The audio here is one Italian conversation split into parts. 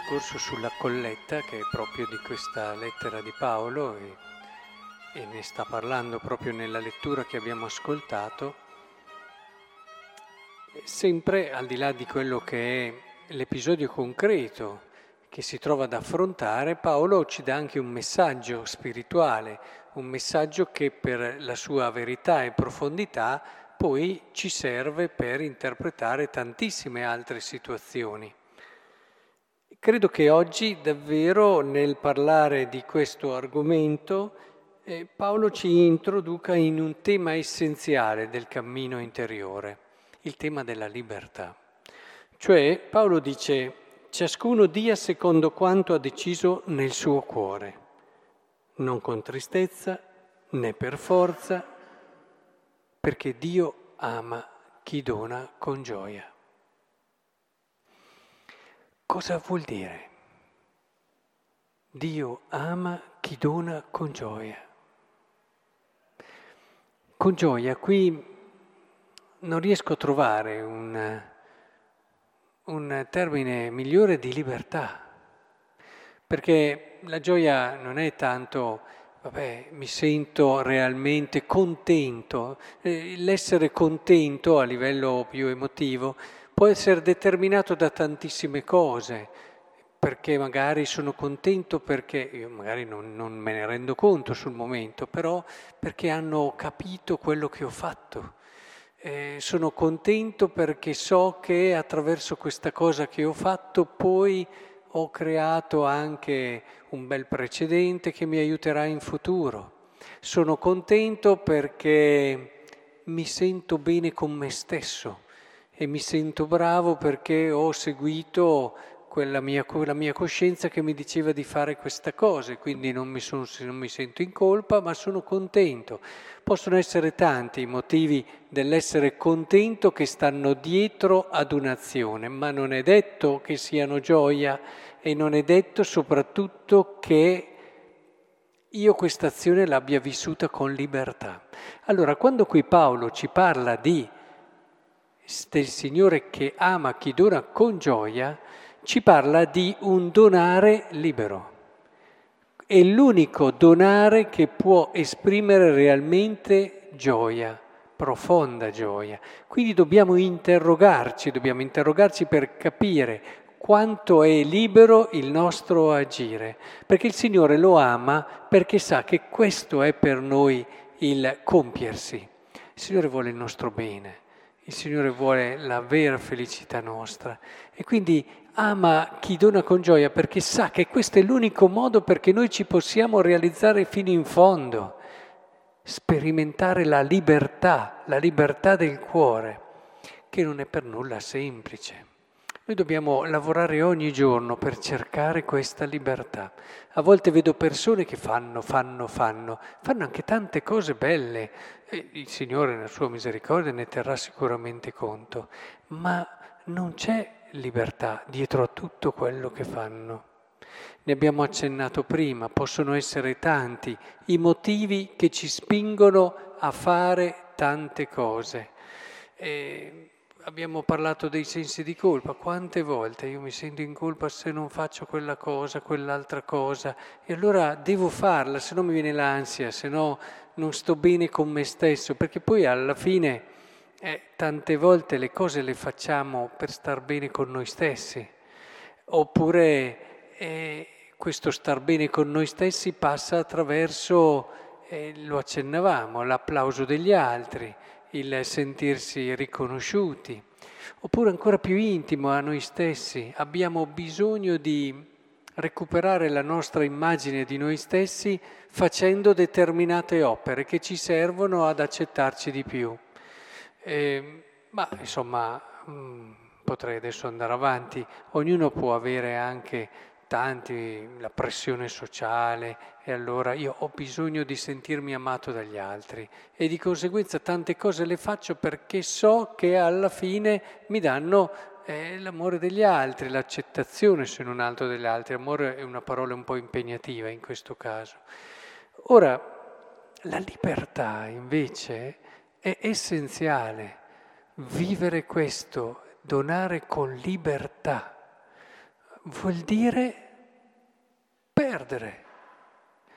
discorso sulla colletta che è proprio di questa lettera di Paolo e, e ne sta parlando proprio nella lettura che abbiamo ascoltato, sempre al di là di quello che è l'episodio concreto che si trova ad affrontare, Paolo ci dà anche un messaggio spirituale, un messaggio che per la sua verità e profondità poi ci serve per interpretare tantissime altre situazioni. Credo che oggi davvero nel parlare di questo argomento eh, Paolo ci introduca in un tema essenziale del cammino interiore, il tema della libertà. Cioè Paolo dice ciascuno dia secondo quanto ha deciso nel suo cuore, non con tristezza né per forza, perché Dio ama chi dona con gioia. Cosa vuol dire? Dio ama chi dona con gioia. Con gioia qui non riesco a trovare un, un termine migliore di libertà, perché la gioia non è tanto, vabbè, mi sento realmente contento, eh, l'essere contento a livello più emotivo può essere determinato da tantissime cose, perché magari sono contento perché, io magari non, non, me ne rendo conto sul momento, però perché hanno capito quello che ho fatto. Eh, sono contento perché so che attraverso questa cosa che ho fatto poi ho creato anche un bel precedente che mi aiuterà in futuro. Sono contento perché mi sento bene con me stesso e mi sento bravo perché ho seguito quella mia, quella mia coscienza che mi diceva di fare questa cosa, quindi non mi, sono, non mi sento in colpa, ma sono contento. Possono essere tanti i motivi dell'essere contento che stanno dietro ad un'azione, ma non è detto che siano gioia e non è detto soprattutto che io questa azione l'abbia vissuta con libertà. Allora, quando qui Paolo ci parla di del Signore che ama chi dona con gioia, ci parla di un donare libero. È l'unico donare che può esprimere realmente gioia, profonda gioia. Quindi dobbiamo interrogarci, dobbiamo interrogarci per capire quanto è libero il nostro agire, perché il Signore lo ama perché sa che questo è per noi il compiersi. Il Signore vuole il nostro bene. Il Signore vuole la vera felicità nostra e quindi ama chi dona con gioia perché sa che questo è l'unico modo perché noi ci possiamo realizzare fino in fondo, sperimentare la libertà, la libertà del cuore, che non è per nulla semplice. Noi dobbiamo lavorare ogni giorno per cercare questa libertà. A volte vedo persone che fanno, fanno, fanno, fanno anche tante cose belle e il Signore nella sua misericordia ne terrà sicuramente conto, ma non c'è libertà dietro a tutto quello che fanno. Ne abbiamo accennato prima, possono essere tanti i motivi che ci spingono a fare tante cose. E abbiamo parlato dei sensi di colpa, quante volte io mi sento in colpa se non faccio quella cosa, quell'altra cosa, e allora devo farla, se no mi viene l'ansia, se no non sto bene con me stesso, perché poi alla fine eh, tante volte le cose le facciamo per star bene con noi stessi, oppure eh, questo star bene con noi stessi passa attraverso, eh, lo accennavamo, l'applauso degli altri il sentirsi riconosciuti, oppure ancora più intimo a noi stessi, abbiamo bisogno di recuperare la nostra immagine di noi stessi facendo determinate opere che ci servono ad accettarci di più. E, ma insomma, mm, potrei adesso andare avanti, ognuno può avere anche tanti, la pressione sociale e allora io ho bisogno di sentirmi amato dagli altri e di conseguenza tante cose le faccio perché so che alla fine mi danno eh, l'amore degli altri, l'accettazione se non altro degli altri. Amore è una parola un po' impegnativa in questo caso. Ora, la libertà invece è essenziale, vivere questo, donare con libertà vuol dire perdere.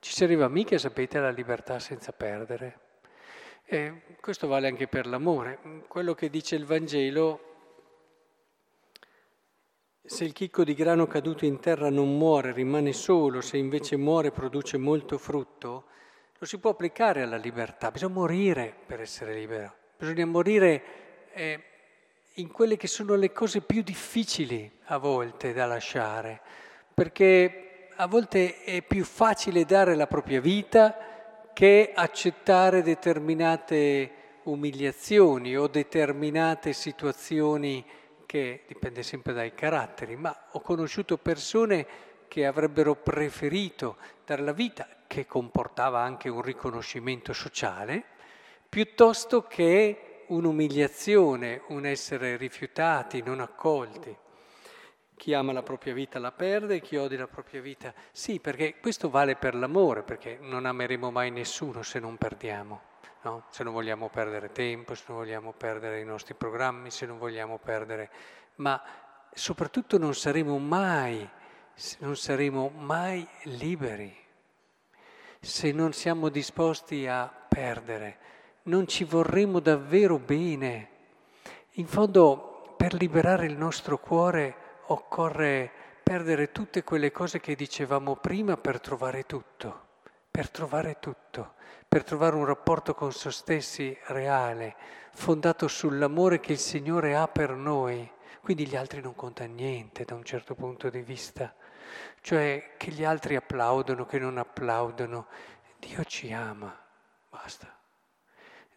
Ci si arriva mica, sapete, alla libertà senza perdere. E questo vale anche per l'amore. Quello che dice il Vangelo, se il chicco di grano caduto in terra non muore, rimane solo, se invece muore produce molto frutto, lo si può applicare alla libertà. Bisogna morire per essere libero. Bisogna morire eh, in quelle che sono le cose più difficili a volte da lasciare, perché a volte è più facile dare la propria vita che accettare determinate umiliazioni o determinate situazioni che dipende sempre dai caratteri, ma ho conosciuto persone che avrebbero preferito dare la vita, che comportava anche un riconoscimento sociale, piuttosto che un'umiliazione, un essere rifiutati, non accolti. Chi ama la propria vita la perde, chi odia la propria vita. Sì, perché questo vale per l'amore, perché non ameremo mai nessuno se non perdiamo, no? se non vogliamo perdere tempo, se non vogliamo perdere i nostri programmi, se non vogliamo perdere... Ma soprattutto non saremo mai, non saremo mai liberi se non siamo disposti a perdere. Non ci vorremmo davvero bene. In fondo, per liberare il nostro cuore occorre perdere tutte quelle cose che dicevamo prima per trovare tutto, per trovare tutto, per trovare un rapporto con se stessi reale, fondato sull'amore che il Signore ha per noi. Quindi gli altri non contano niente da un certo punto di vista, cioè che gli altri applaudono, che non applaudono. Dio ci ama, basta.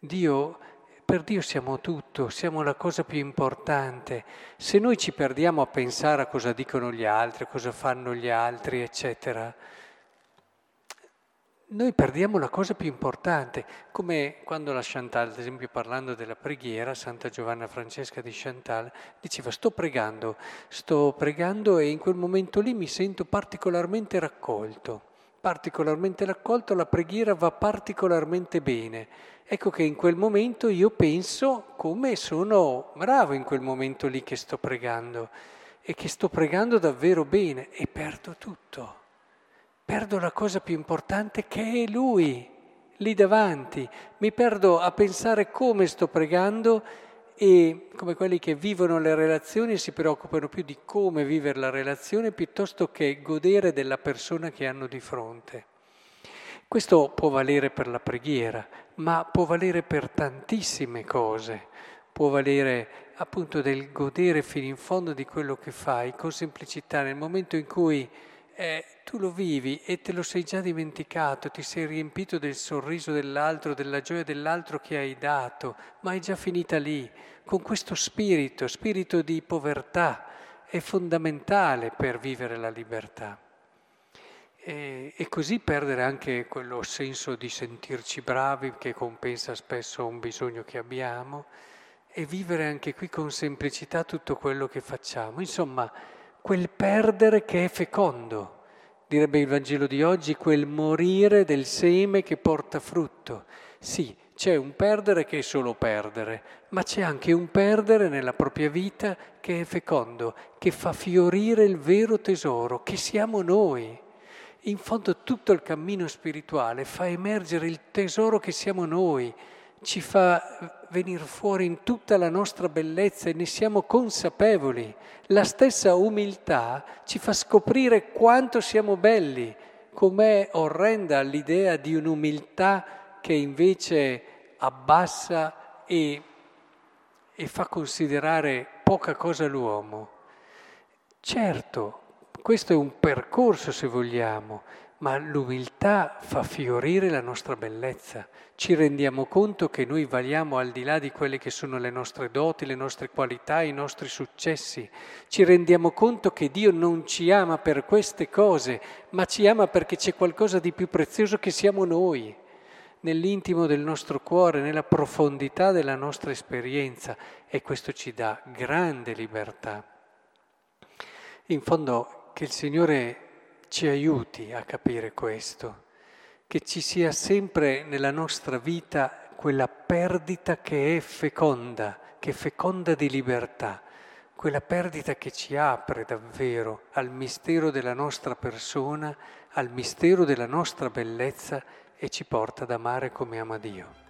Dio per Dio siamo tutto, siamo la cosa più importante. Se noi ci perdiamo a pensare a cosa dicono gli altri, a cosa fanno gli altri, eccetera, noi perdiamo la cosa più importante, come quando la Chantal, ad esempio parlando della preghiera, Santa Giovanna Francesca di Chantal, diceva sto pregando, sto pregando e in quel momento lì mi sento particolarmente raccolto, particolarmente raccolto, la preghiera va particolarmente bene ecco che in quel momento io penso come sono bravo in quel momento lì che sto pregando e che sto pregando davvero bene e perdo tutto. Perdo la cosa più importante che è Lui, lì davanti. Mi perdo a pensare come sto pregando e come quelli che vivono le relazioni si preoccupano più di come vivere la relazione piuttosto che godere della persona che hanno di fronte. Questo può valere per la preghiera, ma può valere per tantissime cose, può valere appunto del godere fino in fondo di quello che fai con semplicità nel momento in cui eh, tu lo vivi e te lo sei già dimenticato, ti sei riempito del sorriso dell'altro, della gioia dell'altro che hai dato, ma è già finita lì, con questo spirito, spirito di povertà, è fondamentale per vivere la libertà. E, e, così perdere anche quello senso di sentirci bravi che compensa spesso un bisogno che abbiamo e vivere anche qui con semplicità tutto quello che facciamo. Insomma, quel perdere che è fecondo, direbbe il Vangelo di oggi, quel morire del seme che porta frutto. Sì, c'è un perdere che è solo perdere, ma c'è anche un perdere nella propria vita che è fecondo, che fa fiorire il vero tesoro, che siamo noi in fondo tutto il cammino spirituale fa emergere il tesoro che siamo noi, ci fa venire fuori in tutta la nostra bellezza e ne siamo consapevoli. La stessa umiltà ci fa scoprire quanto siamo belli, com'è orrenda l'idea di un'umiltà che invece abbassa e, e fa considerare poca cosa l'uomo. Certo, questo è un percorso se vogliamo, ma l'umiltà fa fiorire la nostra bellezza. Ci rendiamo conto che noi valiamo al di là di quelle che sono le nostre doti, le nostre qualità, i nostri successi. Ci rendiamo conto che Dio non ci ama per queste cose, ma ci ama perché c'è qualcosa di più prezioso che siamo noi, nell'intimo del nostro cuore, nella profondità della nostra esperienza e questo ci dà grande libertà. In fondo che il Signore ci aiuti a capire questo, che ci sia sempre nella nostra vita quella perdita che è feconda, che è feconda di libertà, quella perdita che ci apre davvero al mistero della nostra persona, al mistero della nostra bellezza e ci porta ad amare come ama Dio.